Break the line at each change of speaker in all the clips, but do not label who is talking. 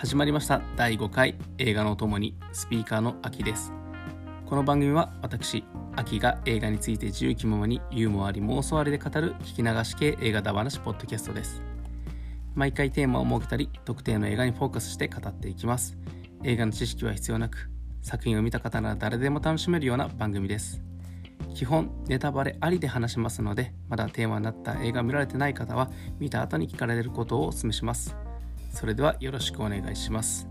始まりました。第5回映画のお供にスピーカーの秋です。この番組は私秋が映画について自由気ままにユーモアあり妄想ありで語る聞き流し系映画だ話ポッドキャストです。毎回テーマを設けたり特定の映画にフォーカスして語っていきます。映画の知識は必要なく作品を見た方なら誰でも楽しめるような番組です。基本ネタバレありで話しますのでまだテーマになった映画見られてない方は見た後に聞かれることをお勧めします。それではよろしくお願いします。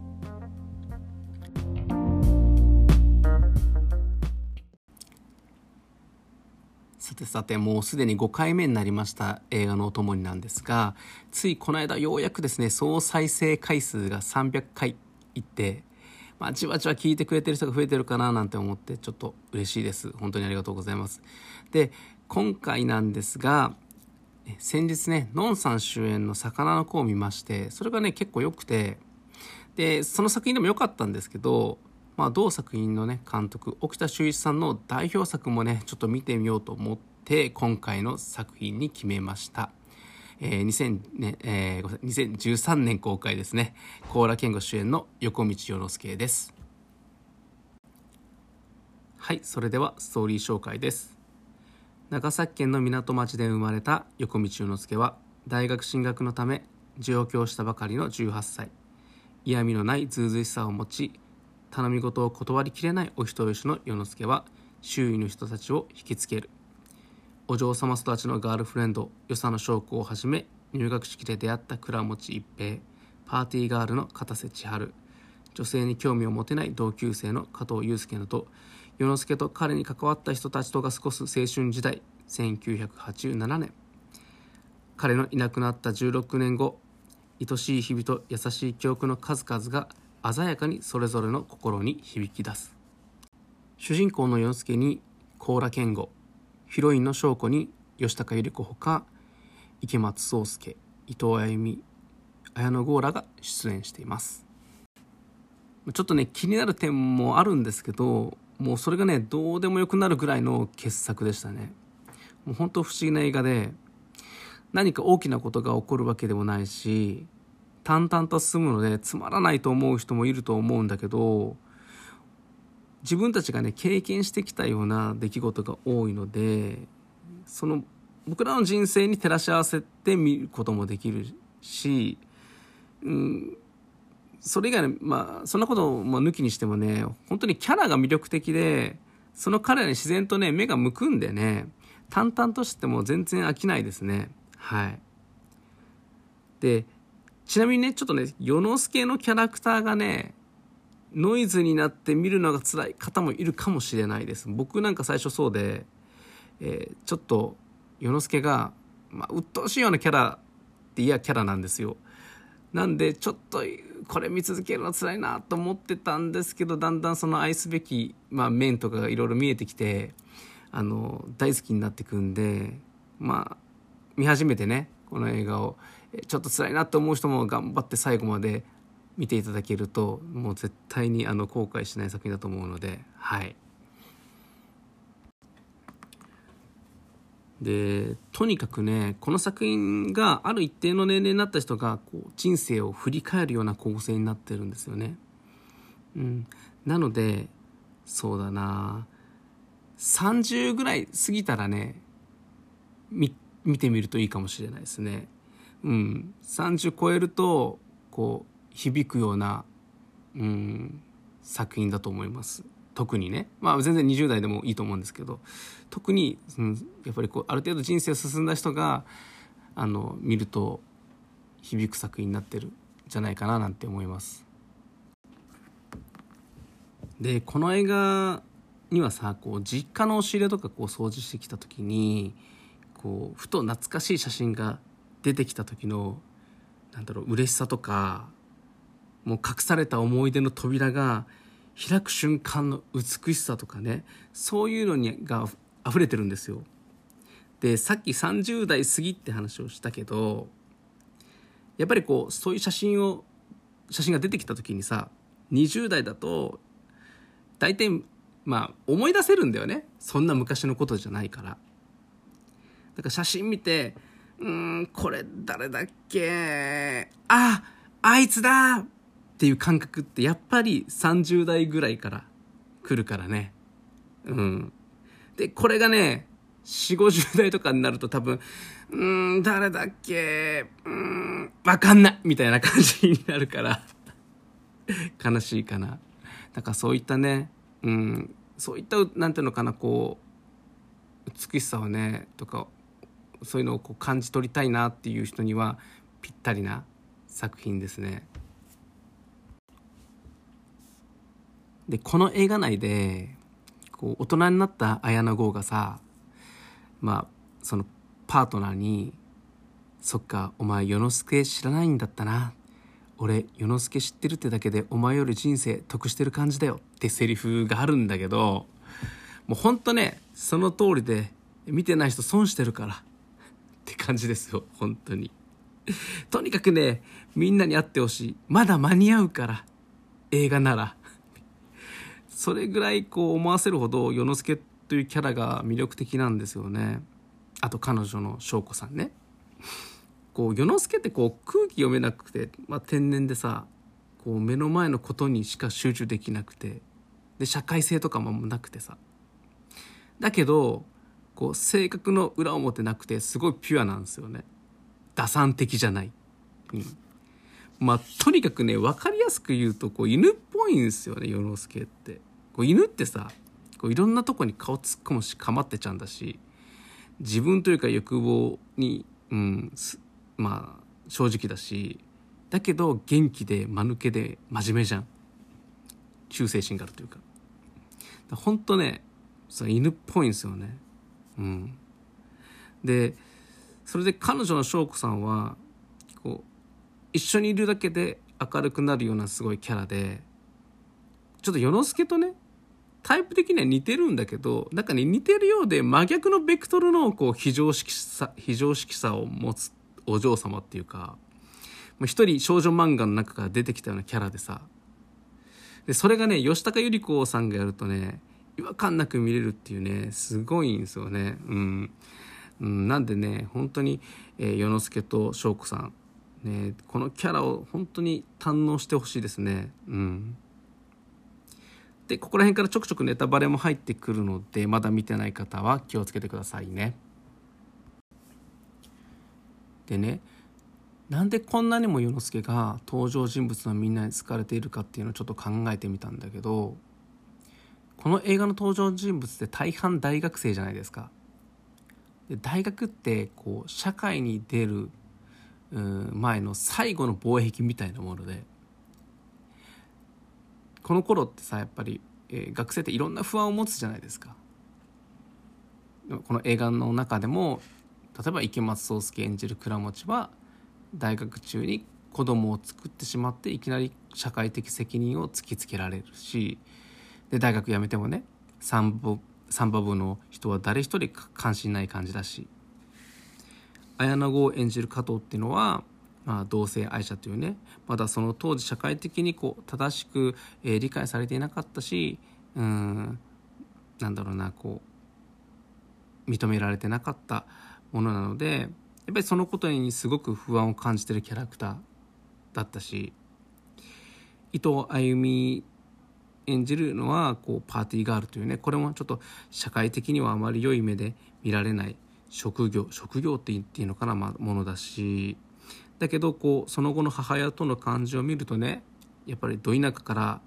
さてさてもうすでに5回目になりました映画のお供になんですがついこの間ようやくですね総再生回数が300回いってまあ、じわじわ聞いてくれてる人が増えてるかななんて思ってちょっと嬉しいです。本当にありがとうございます。で今回なんですが先日ねのんさん主演の「魚の子」を見ましてそれがね結構良くてでその作品でも良かったんですけど、まあ、同作品のね監督沖田修一さんの代表作もねちょっと見てみようと思って今回の作品に決めました。えー2000ねえー、2013年公開ですね。高良健吾主演の横道世之助です。はいそれではストーリー紹介です。長崎県の港町で生まれた横道世之助は大学進学のため上京したばかりの18歳。嫌味のないずうずしさを持ち頼み事を断りきれないお人よしの世之助は周囲の人たちを引きつける。お嬢様育ちのガールフレンド与謝野翔子をはじめ入学式で出会った倉持一平パーティーガールの片瀬千春。女性に興味を持てない同級生の加藤祐介など世之助と彼に関わった人たちとが過ごす青春時代1987年。彼のいなくなった16年後愛しい日々と優しい記憶の数々が鮮やかにそれぞれの心に響き出す。主人公の世之助に高良健吾ヒロインの翔子に吉高由里子ほか池松壮亮伊藤あゆみ綾野剛らが出演しています。ちょっとね気になる点もあるんですけどもうそれがねどうでもよくなるぐらいの傑作でしたね。もう本当不思議な映画で何か大きなことが起こるわけでもないし淡々と進むのでつまらないと思う人もいると思うんだけど自分たちがね経験してきたような出来事が多いのでその僕らの人生に照らし合わせて見ることもできるし、うん、それ以外のまあそんなことを抜きにしてもね本当にキャラが魅力的でその彼らに自然とね目が向くんでね淡々としても全然飽きないですね。はい。でちなみにねちょっとね世之助のキャラクターがねノイズになって見るのが辛い方もいるかもしれないです。僕なんか最初そうで、えー、ちょっと世之助が、まあ、鬱陶しいようなキャラって嫌キャラなんですよ。なんでちょっとこれ見続けるの辛いなと思ってたんですけどだんだんその愛すべき、まあ、面とかがいろいろ見えてきてあの大好きになってくんでまあ見始めてねこの映画を。ちょっと辛いなと思う人も頑張って最後まで見ていただけるともう絶対にあの後悔しない作品だと思うのではい。でとにかくねこの作品がある一定の年齢になった人がこう人生を振り返るような構成になってるんですよね、うん、なのでそうだな。30ぐらい過ぎたらね見てみるといいかもしれないですね。うん。30超えるとこう響くような、うん、作品だと思います。特にね。まあ全然20代でもいいと思うんですけど。特に、うん、やっぱりこうある程度人生進んだ人があの見ると響く作品になってるんじゃないかななんて思います。でこの映画にはさこう実家の押し入れとかこう掃除してきた時にこうふと懐かしい写真が出てきた時のなんだろう嬉しさとかもう隠された思い出の扉が開く瞬間の美しさとかねそういうのにが溢れてるんですよ。でさっき30代過ぎって話をしたけどやっぱりこうそういう写真を写真が出てきた時にさ20代だと大体まあ思い出せるんだよね。そんな昔のことじゃないから。だから写真見てうんこれ誰だっけ？ああいつだ！っていう感覚ってやっぱり30代ぐらいから来るからね。うん。で、これがね、4、50代とかになると多分、うん、誰だっけうん、わかんないみたいな感じになるから悲しいかな。だからそういったね、うん、そういった、なんていうのかな、こう、美しさをね、とか、そういうのをこう感じ取りたいなっていう人にはぴったりな作品ですね。でこの映画内でこう大人になった綾野剛がさまあそのパートナーに「そっかお前世之助知らないんだったな。俺世之助知ってるってだけでお前より人生得してる感じだよ」ってセリフがあるんだけどもうほんとねその通りで見てない人損してるから。って感じですよ本当に。とにかくねみんなに会ってほしい。まだ間に合うから。映画なら。それぐらいこう思わせるほど世之助というキャラが魅力的なんですよね。あと彼女の翔子さんね。こう世之助ってこう空気読めなくて、まあ、天然でさこう目の前のことにしか集中できなくてで社会性とかもなくてさ。だけどこう性格の裏表なくてすごいピュアなんですよね。打算的じゃない、うん、まあとにかくね分かりやすく言うとこう犬っぽいんですよね世之助って。こう犬ってさこういろんなとこに顔突っ込むしかまってちゃうんだし自分というか欲望に、うん、まあ正直だしだけど元気で間抜けで真面目じゃん。忠誠心があるというか。本当ねそ犬っぽいんですよね。うん、でそれで彼女の翔子さんはこう一緒にいるだけで明るくなるようなすごいキャラでちょっと世之助とねタイプ的には似てるんだけどなんかね似てるようで真逆のベクトルのこう非常識さ非常識さを持つお嬢様っていうか一人少女漫画の中から出てきたようなキャラでさでそれがね吉高由里子さんがやるとね違和感なく見れるっていうねすごいんですよね。うんうん、なんでね本当に、えー、世之助と翔子さん、ね、このキャラを本当に堪能してほしいですね。うんでここら辺からちょくちょくネタバレも入ってくるのでまだ見てない方は気をつけてくださいね。でねなんでこんなにも世之助が登場人物のみんなに好かれているかっていうのをちょっと考えてみたんだけどこの映画の登場人物って大半大学生じゃないですか。で大学ってこう社会に出る前の最後の防壁みたいなものでこの頃ってさやっぱり、えー、学生っていろんな不安を持つじゃないですか。この映画の中でも例えば池松壮亮演じる倉持は大学中に子供を作ってしまっていきなり社会的責任を突きつけられるしで大学辞めてもねサンボサンバ部の人は誰一人関心ない感じだし綾野剛を演じる加藤っていうのは、まあ、同性愛者というねまだその当時社会的にこう正しく、えー、理解されていなかったしうんなんだろうなこう認められてなかったものなのでやっぱりそのことにすごく不安を感じてるキャラクターだったし伊藤歩演じるのはこうパーティーガールというねこれもちょっと社会的にはあまり良い目で見られない職業職業って言っていいのかな、まあ、ものだし。だけどこうその後の母親との感じを見るとねやっぱりど田舎から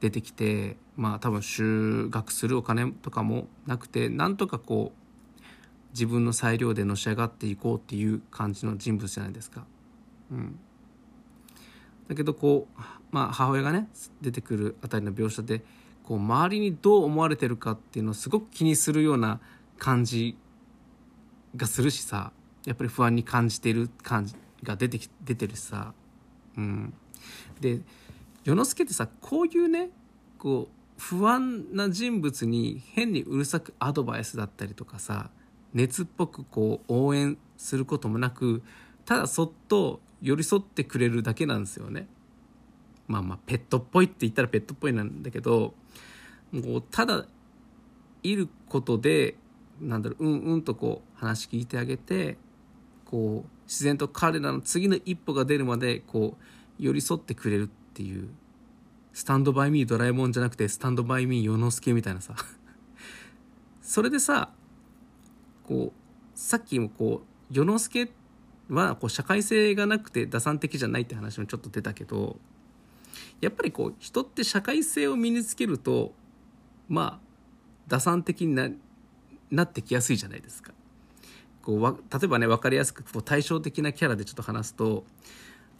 出てきてまあ多分就学するお金とかもなくてなんとかこう自分の裁量でのし上がっていこうっていう感じの人物じゃないですか。うん、だけどこうまあ、母親がね出てくるあたりの描写でこう周りにどう思われてるかっていうのをすごく気にするような感じがするしさやっぱり不安に感じてる感じが出てき出てるさ、うん、で世之助ってさこういうねこう不安な人物に変にうるさくアドバイスだったりとかさ熱っぽくこう応援することもなくただそっと寄り添ってくれるだけなんですよね。まあまあペットっぽいって言ったらペットっぽいなんだけどもうただいることでなんだろううんうんとこう話聞いてあげてこう自然と彼らの次の一歩が出るまでこう寄り添ってくれるっていうスタンドバイミードラえもんじゃなくてスタンドバイミー世之助みたいなさ それでさこうさっきもこう世之助はこう社会性がなくて打算的じゃないって話もちょっと出たけどやっぱりこう人って社会性を身につけるとまあ打算的にななってきやすいじゃないですか。こうわ例えばね分かりやすくこう対照的なキャラでちょっと話すと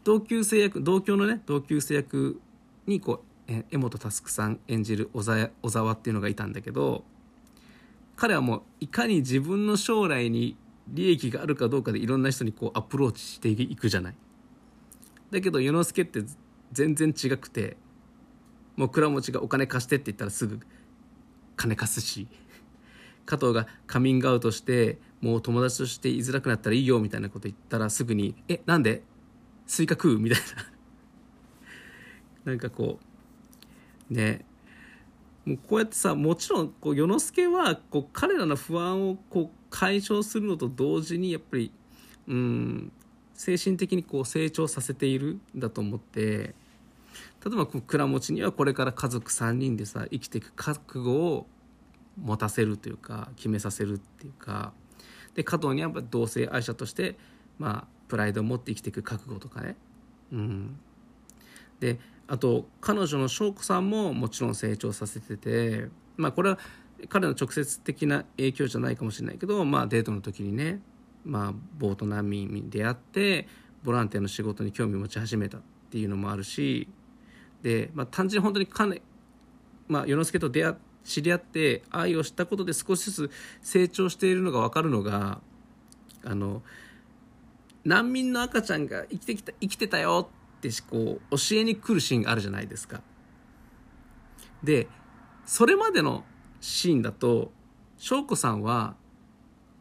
同級生役同郷のね同級生役にこうえ江本佑さん演じる小沢小沢っていうのがいたんだけど彼はもういかに自分の将来に利益があるかどうかでいろんな人にこうアプローチしていくじゃない。だけど世之助って全然違くてもう倉持がお金貸してって言ったらすぐ金貸すし加藤がカミングアウトしてもう友達として居づらくなったらいいよみたいなこと言ったらすぐに「えなんで？スイカ食う?」みたいな。なんかこう。ね。もうこうやってさもちろんこう世之介はこう彼らの不安をこう解消するのと同時にやっぱりうん精神的にこう成長させているんだと思って。例えばこう倉持にはこれから家族3人でさ生きていく覚悟を持たせるというか決めさせるっていうかで加藤にはやっぱ同性愛者としてまあプライドを持って生きていく覚悟とかね。うん。であと彼女の翔子さんももちろん成長させててまあこれは彼の直接的な影響じゃないかもしれないけどまあデートの時にねまあボート難民に出会ってボランティアの仕事に興味を持ち始めたっていうのもあるしで、まあ、単純に本当に彼、まあ、世之助と出会って知り合って愛を知ったことで少しずつ成長しているのが分かるのがあの難民の赤ちゃんが生きてきた生きてたよってこう教えに来るシーンがあるじゃないですか。でそれまでのシーンだと翔子さんは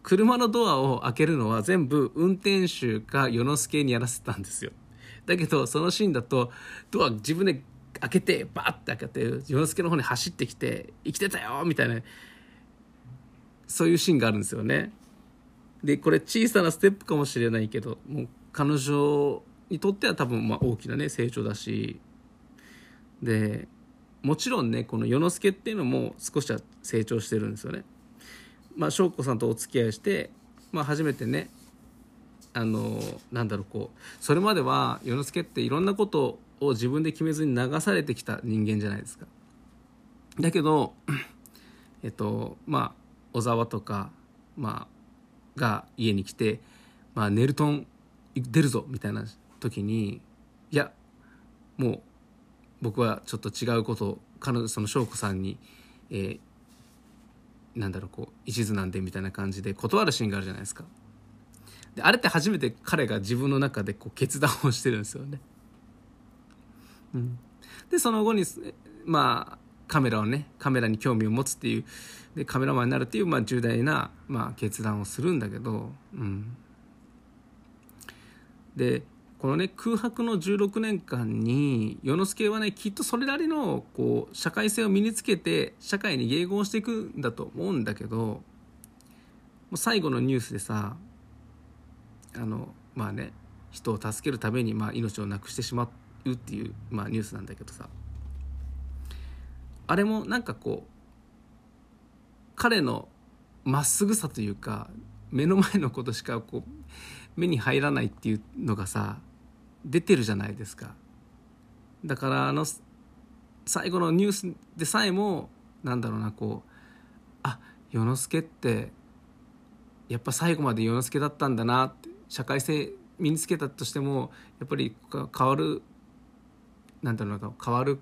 車のドアを開けるのは全部運転手か世之助にやらせたんですよ。だけどそのシーンだとドア自分で開けてバーって開けて世之助の方に走ってきて「生きてたよ!」みたいなそういうシーンがあるんですよね。でこれ小さなステップかもしれないけどもう彼女にとっては多分まあ大きなね成長だしでもちろんねこの世之助っていうのも少しは成長してるんですよね。まあ翔子さんとお付き合いして、まあ、初めてねあのなんだろうこうそれまでは世之助っていろんなことを自分で決めずに流されてきた人間じゃないですか。だけどえっとまあ小沢とか、まあ、が家に来て、まあ、ネルトン出るぞみたいな時にいやもう僕はちょっと違うことを彼女その翔子さんに、えー、なんだろうこう一途なんでみたいな感じで断るシーンがあるじゃないですか。であれって初めて彼が自分の中でこう決断をしてるんですよね。うん、でその後にまあカメラをねカメラに興味を持つっていうでカメラマンになるっていう、まあ、重大な、まあ、決断をするんだけど、うん、でこのね空白の16年間に世之助はねきっとそれなりのこう社会性を身につけて社会に迎合していくんだと思うんだけどもう最後のニュースでさあのまあね人を助けるために、まあ、命をなくしてしまっうっていう、まあ、ニュースなんだけどさ。あれもなんかこう彼のまっすぐさというか目の前のことしかこう目に入らないっていうのがさ出てるじゃないですか。だからあの最後のニュースでさえもなんだろうなこうあ世之助ってやっぱ最後まで世之助だったんだなって社会性身につけたとしてもやっぱり変わるなんだろうな変わる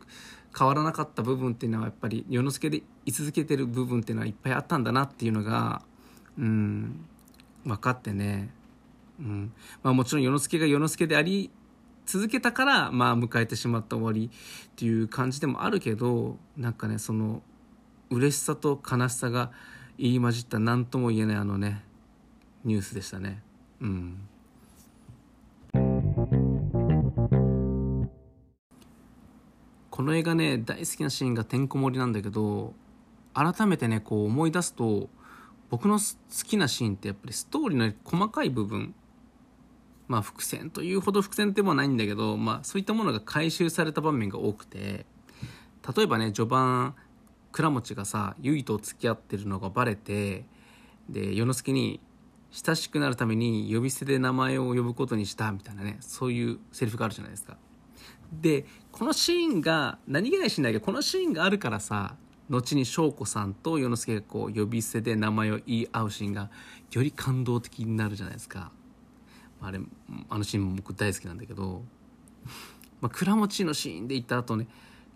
変わらなかった部分っていうのはやっぱり世之助で居続けてる部分っていうのはいっぱいあったんだなっていうのがうん分かってね、うん。まあ、もちろん世之助が世之助であり続けたから、まあ、迎えてしまった終わりっていう感じでもあるけどなんかねその嬉しさと悲しさが入り混じった何とも言えないあのねニュースでしたね。うん、この映画ね大好きなシーンがてんこ盛りなんだけど改めてねこう思い出すと僕の好きなシーンってやっぱりストーリーの細かい部分まあ伏線というほど伏線でもないんだけど、まあそういったものが回収された場面が多くて、例えばね、序盤、倉持がさ、ゆいと付き合ってるのがバレて、で、世之助に親しくなるために呼び捨てで名前を呼ぶことにしたみたいなね、そういうセリフがあるじゃないですか。で、このシーンが、何気ないシーンだけど、このシーンがあるからさ、後に翔子さんと世之助がこう呼び捨てで名前を言い合うシーンがより感動的になるじゃないですか。あれあのシーンも僕大好きなんだけど、まあ、倉持のシーンで行った後ね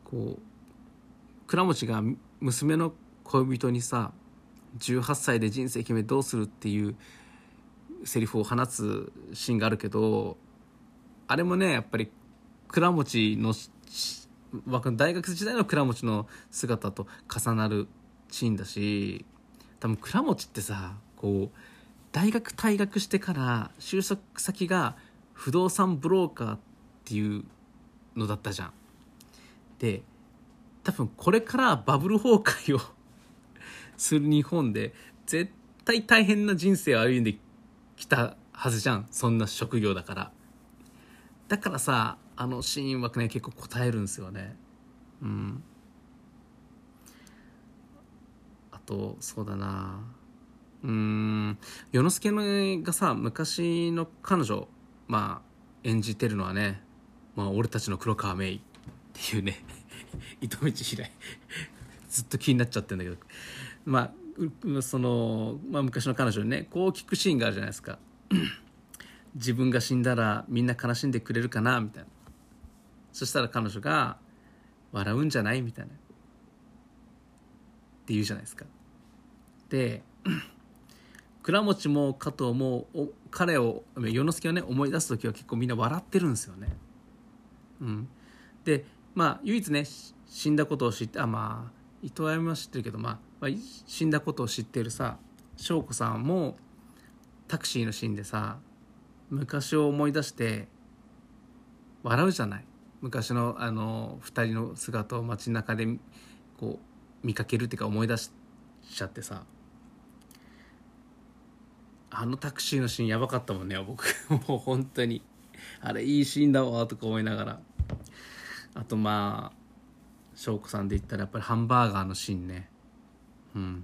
こう倉持が娘の恋人にさ18歳で人生決めどうするっていうセリフを放つシーンがあるけどあれもねやっぱり倉持の大学時代の倉持の姿と重なるシーンだし多分倉持ってさこう大学退学してから就職先が不動産ブローカーっていうのだったじゃん。で多分これからバブル崩壊をする日本で絶対大変な人生を歩んできたはずじゃんそんな職業だからだからさあのシーンはね結構答えるんですよね。うん。あとそうだな。うん。世之助がさ昔の彼女まあ演じてるのはね、まあ、俺たちの黒川芽衣っていうね 糸道平。井ずっと気になっちゃってんだけど。まあその、まあ、昔の彼女にねこう聞くシーンがあるじゃないですか。自分が死んだらみんな悲しんでくれるかなみたいな。そしたら彼女が「笑うんじゃない?」みたいなって言うじゃないですかで 倉持も加藤も彼を世之助をね思い出す時は結構みんな笑ってるんですよね。うん、でまあ唯一ね死んだことを知ってあまあ伊藤歩は知ってるけど、まあ、まあ、死んだことを知ってるさ翔子さんもタクシーのシーンでさ昔を思い出して笑うじゃない昔のあの2人の姿を街中でこう見かけるっていうか思い出しちゃってさ。あのタクシーのシーンやばかったもんね僕。もう本当に。あれいいシーンだわとか思いながら。あとまあ翔子さんで言ったらやっぱりハンバーガーのシーンね。うん。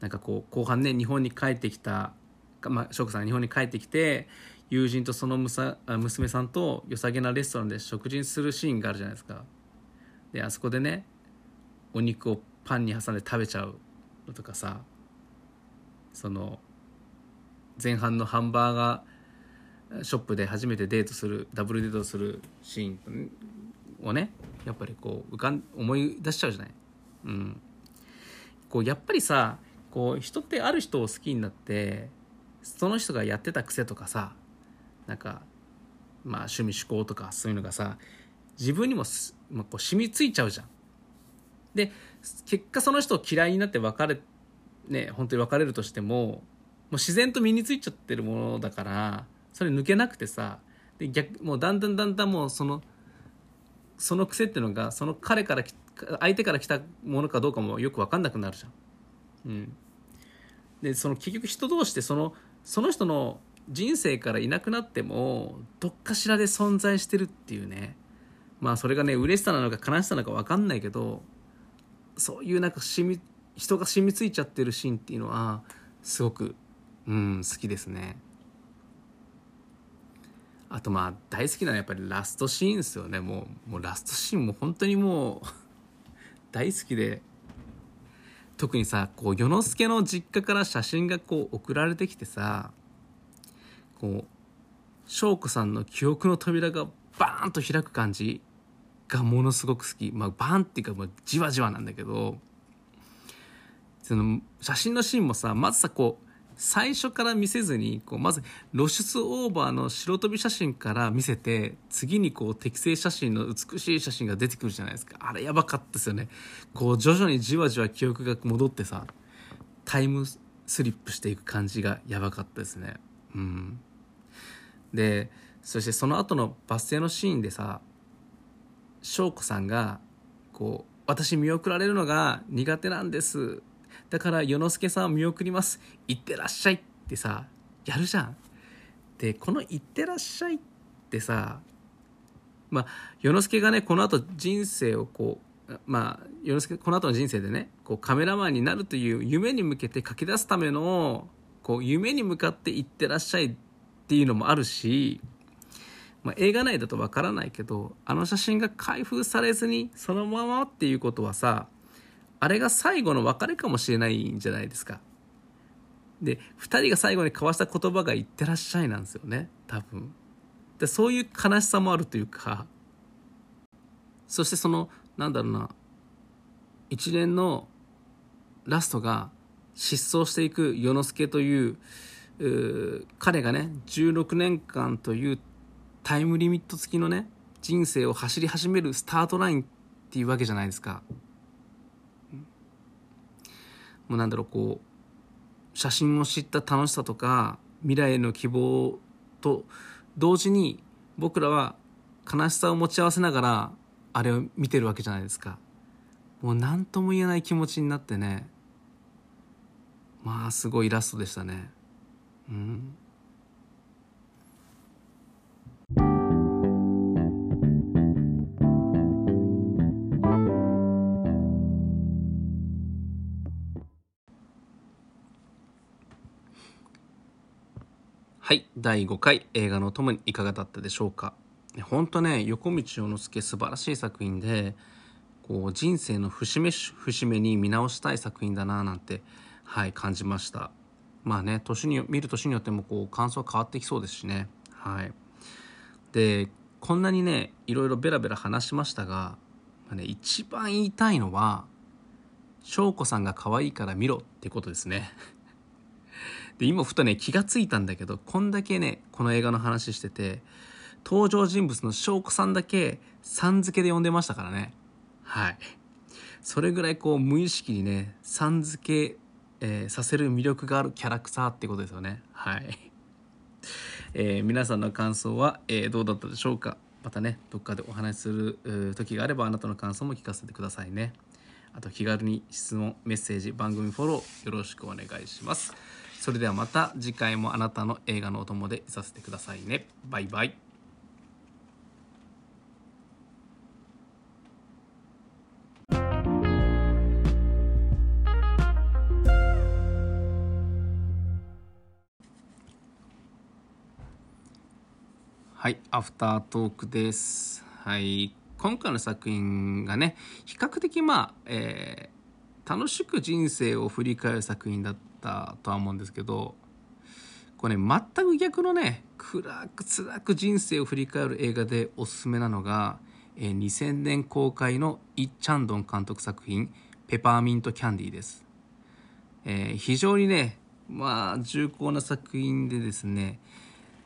なんかこう後半ね日本に帰ってきたまあ翔子さんが日本に帰ってきて友人とその娘さんと良さげなレストランで食事するシーンがあるじゃないですかであそこでねお肉をパンに挟んで食べちゃうのとかさその前半のハンバーガーショップで初めてデートするダブルデートするシーンをねやっぱりこう浮かん思い出しちゃうじゃない。うん、こうやっぱりさこう人ってある人を好きになってその人がやってた癖とかさなんかまあ趣味趣向とかそういうのがさ自分にもまあ、こう染みついちゃうじゃん。で結果その人を嫌いになって別れね本当に別れるとしてももう自然と身についちゃってるものだからそれ抜けなくてさで逆もうだんだんだんだんもうそのその癖っていうのがその彼から相手から来たものかどうかもよく分かんなくなるじゃん。うん、でその結局人同士ってそのその人の人生からいなくなってもどっかしらで存在してるっていうね。まあそれがね嬉しさなのか悲しさなのか分かんないけどそういうなんか染み人が染みついちゃってるシーンっていうのはすごく、うん、好きですね。あとまあ大好きなのはやっぱりラストシーンですよね。もうもうラストシーンも本当にもう 大好きで。特にさこう世之助の実家から写真がこう送られてきてさこう翔子さんの記憶の扉がバーンと開く感じがものすごく好き。まあバーンっていうかもうじわじわなんだけどその写真のシーンもさまずさこう最初から見せずにこうまず露出オーバーの白飛び写真から見せて次にこう適正写真の美しい写真が出てくるじゃないですか。あれやばかったですよね。こう徐々にじわじわ記憶が戻ってさタイムスリップしていく感じがやばかったですね。うん。でそしてその後のバス停のシーンでさ翔子さんがこう私見送られるのが苦手なんです。だから世之助さん見送ります。行ってらっしゃいってさやるじゃん。でこの「いってらっしゃい」ってさまあ世之助がねこのあと人生をこうまあ世之助この後の人生でねこうカメラマンになるという夢に向けて書き出すためのこう夢に向かっていってらっしゃいっていうのもあるし、まあ、映画内だとわからないけどあの写真が開封されずにそのままっていうことはさあれが最後の別れかもしれないんじゃないですか。で2人が最後に交わした言葉が「いってらっしゃい」なんですよね多分でそういう悲しさもあるというかそしてそのなんだろうな一連のラストが失踪していく世之助という彼がね16年間というタイムリミット付きのね人生を走り始めるスタートラインっていうわけじゃないですか。もうなんだろうこう写真を知った楽しさとか未来への希望と同時に僕らは悲しさを持ち合わせながらあれを見てるわけじゃないですか。もう何とも言えない気持ちになってね。まあすごいイラストでしたね。うん。はい第5回映画のともにいかがだったでしょうか？本当ね横道世之助素晴らしい作品でこう人生の節目節目に見直したい作品だななんてはい感じました。まあね年に見る年によってもこう感想変わってきそうですしね。はい。でこんなにねいろいろベラベラ話しましたが、まあね、一番言いたいのは翔子さんが可愛いから見ろってことですね。で今ふとね気がついたんだけどこんだけねこの映画の話してて登場人物の翔子さんだけさん付けで呼んでましたからね。はい。それぐらいこう無意識にねさん付け、えー、させる魅力があるキャラクターってことですよね。はい、えー、皆さんの感想は、えー、どうだったでしょうか？またねどっかでお話しする時があればあなたの感想も聞かせてくださいね。あと気軽に質問メッセージ番組フォローよろしくお願いします。それではまた次回もあなたの映画のお供でいさせてくださいね。バイバイ。はい、アフタートークです。はい、今回の作品がね、比較的まあ、えー、楽しく人生を振り返る作品だったとは思うんですけどこれね全く逆のね暗く辛く人生を振り返る映画でおすすめなのが、えー、2000年公開のイ・チャンドン監督作品「ペパーミント・キャンディー」です、えー、非常にねまあ重厚な作品でですね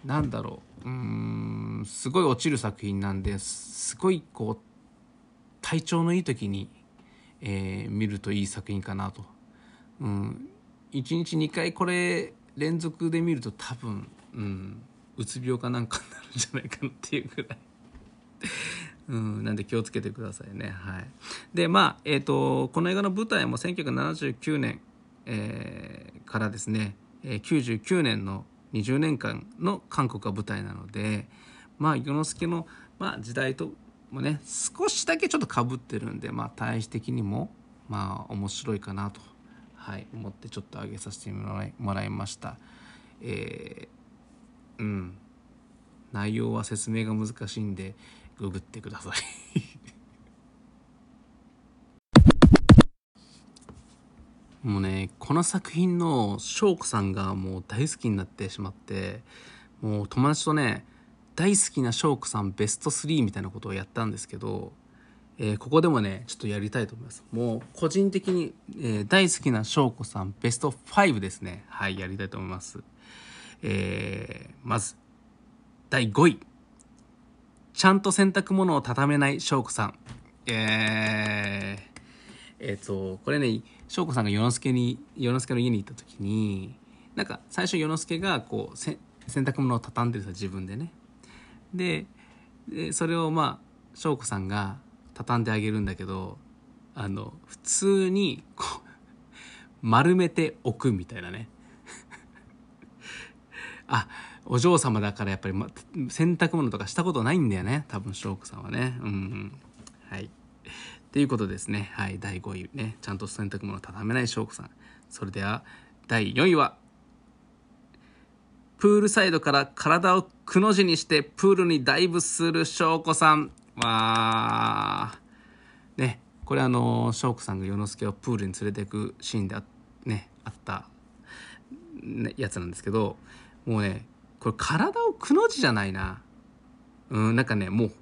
何だろう。うんすごい落ちる作品なんですごいこう体調のいい時に、えー、見るといい作品かなと、うん、1日2回これ連続で見ると多分、うん、うつ病かなんかになるんじゃないかなっていうぐらい。うん、なんで気をつけてくださいね。はい、でまあ、えーと、この映画の舞台も1979年、えー、からですね、えー、99年の20年間の韓国が舞台なのでまあ世之助の、まあ、時代ともね少しだけちょっとかぶってるんで、まあ、対比的にもまあ面白いかなとはい、思ってちょっと上げさせてもらいました。えー、うん。内容は説明が難しいんで、ググってくださいもうね、この作品の翔子さんがもう大好きになってしまって、もう友達とね、大好きな翔子さんベスト3みたいなことをやったんですけど、えー、ここでもね、ちょっとやりたいと思います。もう、個人的に、えー、大好きな翔子さん、ベスト5ですね。はい、やりたいと思います。えー、まず、第5位。ちゃんと洗濯物を畳めない翔子さん。えー、えっ、ー、と、これね、翔子さんが与之助に、与之助の家に行った時に、なんか、最初与之助が、こう、洗濯物を畳んでるさ、自分でね。で、でそれをまあ、翔子さんが、畳んであげるんだけどあの普通にこう丸めておくみたいなね。あお嬢様だからやっぱり、ま、洗濯物とかしたことないんだよね多分翔子さんはね。うん、うん、はい。っていうことですね。はい。第5位ね。ちゃんと洗濯物を畳めない翔子さん。それでは第4位はプールサイドから体をくの字にしてプールにダイブする翔子さん。わー。ね。これあの翔子さんが世之助をプールに連れていくシーンであ,、ね、あった、ね、やつなんですけどもうねこれ体をくの字じゃないな。うんなんかねもう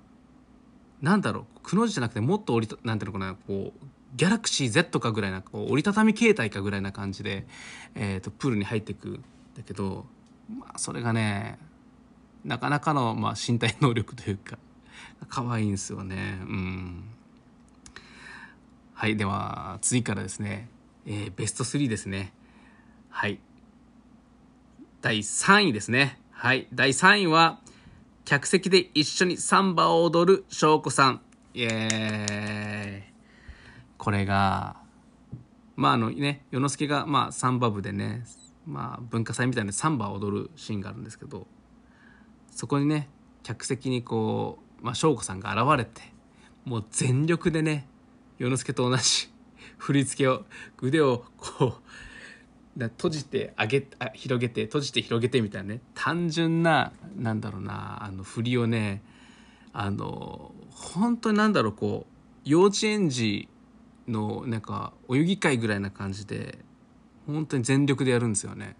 なんだろうくの字じゃなくてもっと折りなんていうのかなこうギャラクシー Z かぐらいなこう折りたたみ形態かぐらいな感じで、えーと、プールに入っていくんだけど、まあ、それがねなかなかの、まあ、身体能力というか可愛いんですよね。うん。はいでは次からですね、えー、ベスト3ですね。はい。第3位ですね。はい。第3位は客席で一緒にサンバを踊る翔子さん。イエーイ。これがまああのね与之助がまあサンバ部でねまあ文化祭みたいなサンバを踊るシーンがあるんですけどそこにね客席にこう、まあ、翔子さんが現れてもう全力でね与之助と同じ振り付けを腕をこう閉じて上げあ広げて閉じて広げてみたいなね。単純ななんだろうなあの振りをねあの本当になんだろうこう幼稚園児のなんか泳ぎ会ぐらいな感じで本当に全力でやるんですよね。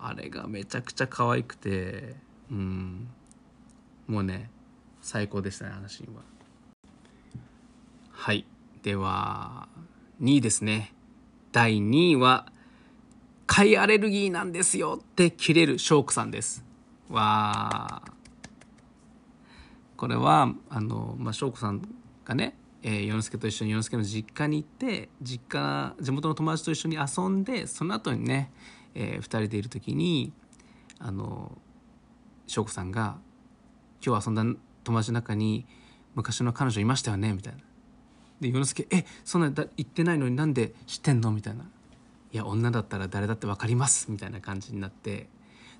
あれがめちゃくちゃ可愛くてうん。もうね最高でしたねあのシーンは。はい。では2位ですね。第2位は貝アレルギーなんですよって切れるショークさんですわーこれはあの、まあ、翔子さんがね、えー、世之助と一緒に世之助の実家に行って実家地元の友達と一緒に遊んでその後にね、えー、2人でいる時にあの翔子さんが「今日遊んだ友達の中に昔の彼女いましたよね」みたいな。で世之助「えそんな言ってないのになんで知ってんの?」みたいな「いや女だったら誰だって分かります」みたいな感じになって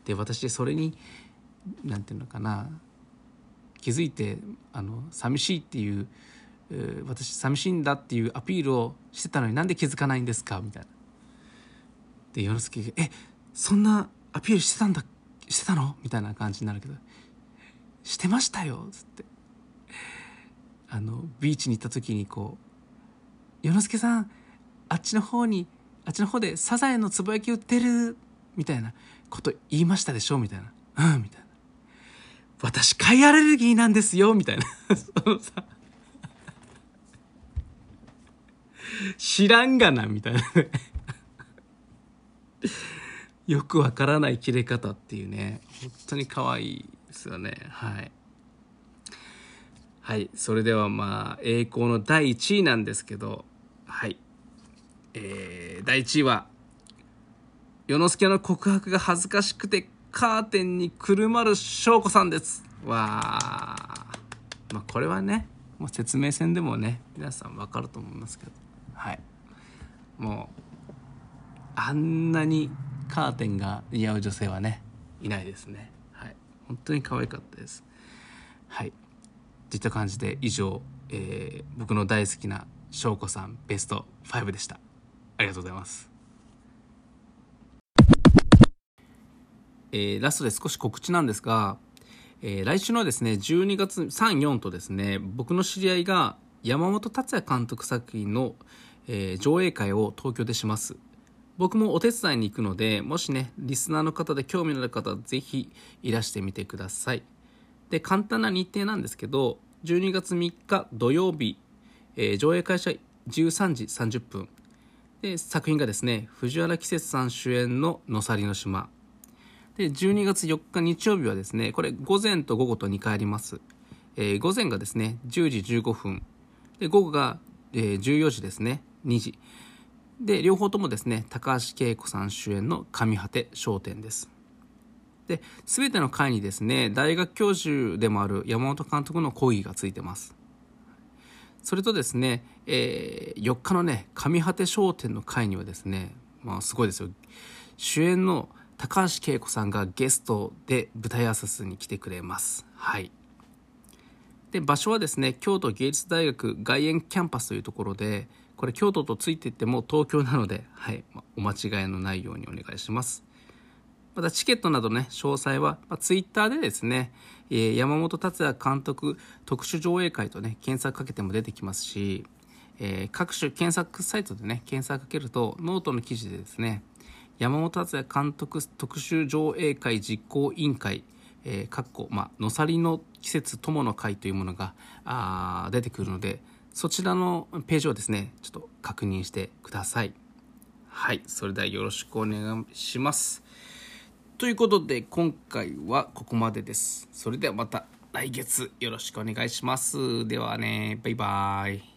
で私それに何て言うのかな気づいてあの寂しいっていう、私寂しいんだっていうアピールをしてたのになんで気づかないんですか？みたいな。で世之助が「えそんなアピールしてたんだしてたの?」みたいな感じになるけど「してましたよ」っつってあのビーチに行った時にこう「世之助さんあっちの方にあっちの方でサザエのつぼ焼き売ってる」みたいなこと言いましたでしょみたいな「うん」みたいな。私貝アレルギーなんですよみたいな。そのさ。知らんがなみたいな。よくわからない切れ方っていうね。本当に可愛いですよね。はい。はいそれではまあ栄光の第1位なんですけど。はい。えー、第1位は世之助の告白が恥ずかしくてカーテンにくるまる翔子さんです。わあまあこれはねもう説明戦でもね皆さん分かると思いますけど。はい。もうあんなにカーテンが似合う女性はねいないですね。はい。本当に可愛かったです。はい。といった感じで以上、えー、僕の大好きな翔子さんベスト5でした。ありがとうございますえー、ラストで少し告知なんですが、えー、来週のですね、12月3、4とですね、僕の知り合いが山本達也監督作品の、えー、上映会を東京でします。僕もお手伝いに行くので、もしね、リスナーの方で興味のある方ぜひいらしてみてください。で、簡単な日程なんですけど、12月3日土曜日、えー、上映会社13時30分。で、作品がですね、藤原季節さん主演ののさりの島。で、12月4日日曜日はですね、これ午前と午後と2回あります。えー、午前がですね、10時15分。で、午後が、えー、14時ですね、2時。で、両方ともですね、高橋恵子さん主演の上果て商店です。で、すべての回にですね、大学教授でもある山本監督の講義がついてます。それとですね、えー、4日のね、上果て商店の回にはですね、まあすごいですよ。主演の高橋恵子さんがゲストで舞台挨拶に来てくれます。はい。で場所はですね京都芸術大学外苑キャンパスというところでこれ京都とついていっても東京なので、はい、お間違いのないようにお願いします。またチケットなどね詳細は、まあ、ツイッターでですね、えー、山本達也監督特殊上映会とね検索かけても出てきますし、えー、各種検索サイトでね検索かけるとノートの記事でですね山本達也監督特殊上映会実行委員会えー、かっこ、まあ、のさりの季節友の会というものがあ出てくるので、そちらのページをですね、ちょっと確認してください。はい、それではよろしくお願いします。ということで、今回はここまでです。それではまた来月よろしくお願いします。ではね、バイバーイ。